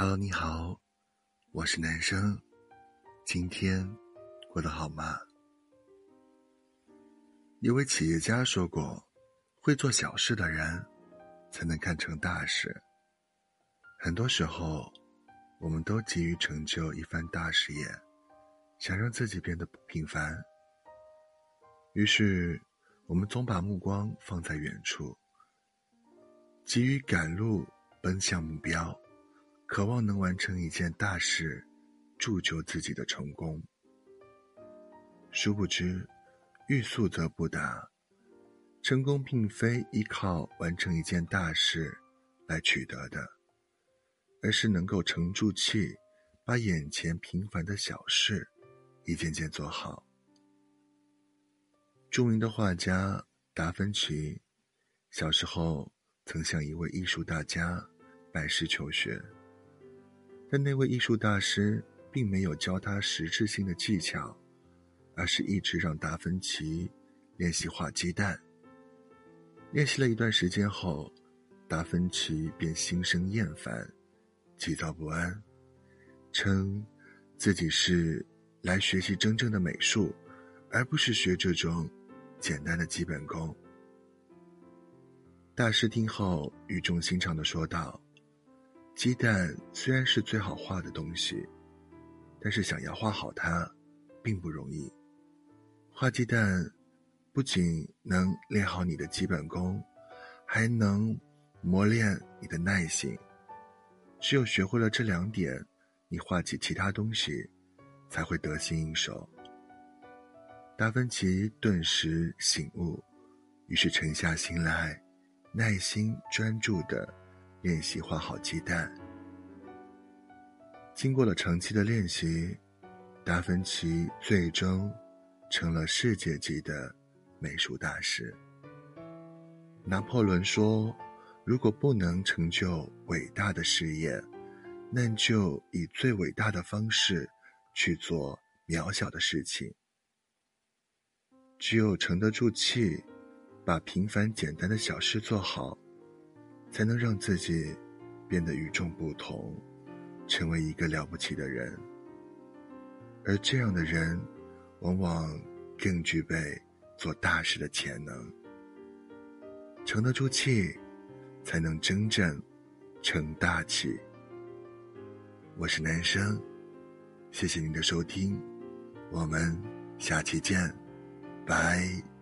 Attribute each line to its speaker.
Speaker 1: Hello，你好，我是男生，今天过得好吗？一位企业家说过：“会做小事的人，才能干成大事。”很多时候，我们都急于成就一番大事业，想让自己变得不平凡，于是我们总把目光放在远处，急于赶路，奔向目标。渴望能完成一件大事，铸就自己的成功。殊不知，欲速则不达。成功并非依靠完成一件大事来取得的，而是能够沉住气，把眼前平凡的小事一件件做好。著名的画家达芬奇，小时候曾向一位艺术大家拜师求学。但那位艺术大师并没有教他实质性的技巧，而是一直让达芬奇练习画鸡蛋。练习了一段时间后，达芬奇便心生厌烦，急躁不安，称自己是来学习真正的美术，而不是学这种简单的基本功。大师听后语重心长的说道。鸡蛋虽然是最好画的东西，但是想要画好它，并不容易。画鸡蛋不仅能练好你的基本功，还能磨练你的耐性。只有学会了这两点，你画起其他东西才会得心应手。达芬奇顿时醒悟，于是沉下心来，耐心专注的。练习画好鸡蛋。经过了长期的练习，达芬奇最终成了世界级的美术大师。拿破仑说：“如果不能成就伟大的事业，那就以最伟大的方式去做渺小的事情。只有沉得住气，把平凡简单的小事做好。”才能让自己变得与众不同，成为一个了不起的人。而这样的人，往往更具备做大事的潜能。沉得住气，才能真正成大器。我是男生，谢谢您的收听，我们下期见，拜。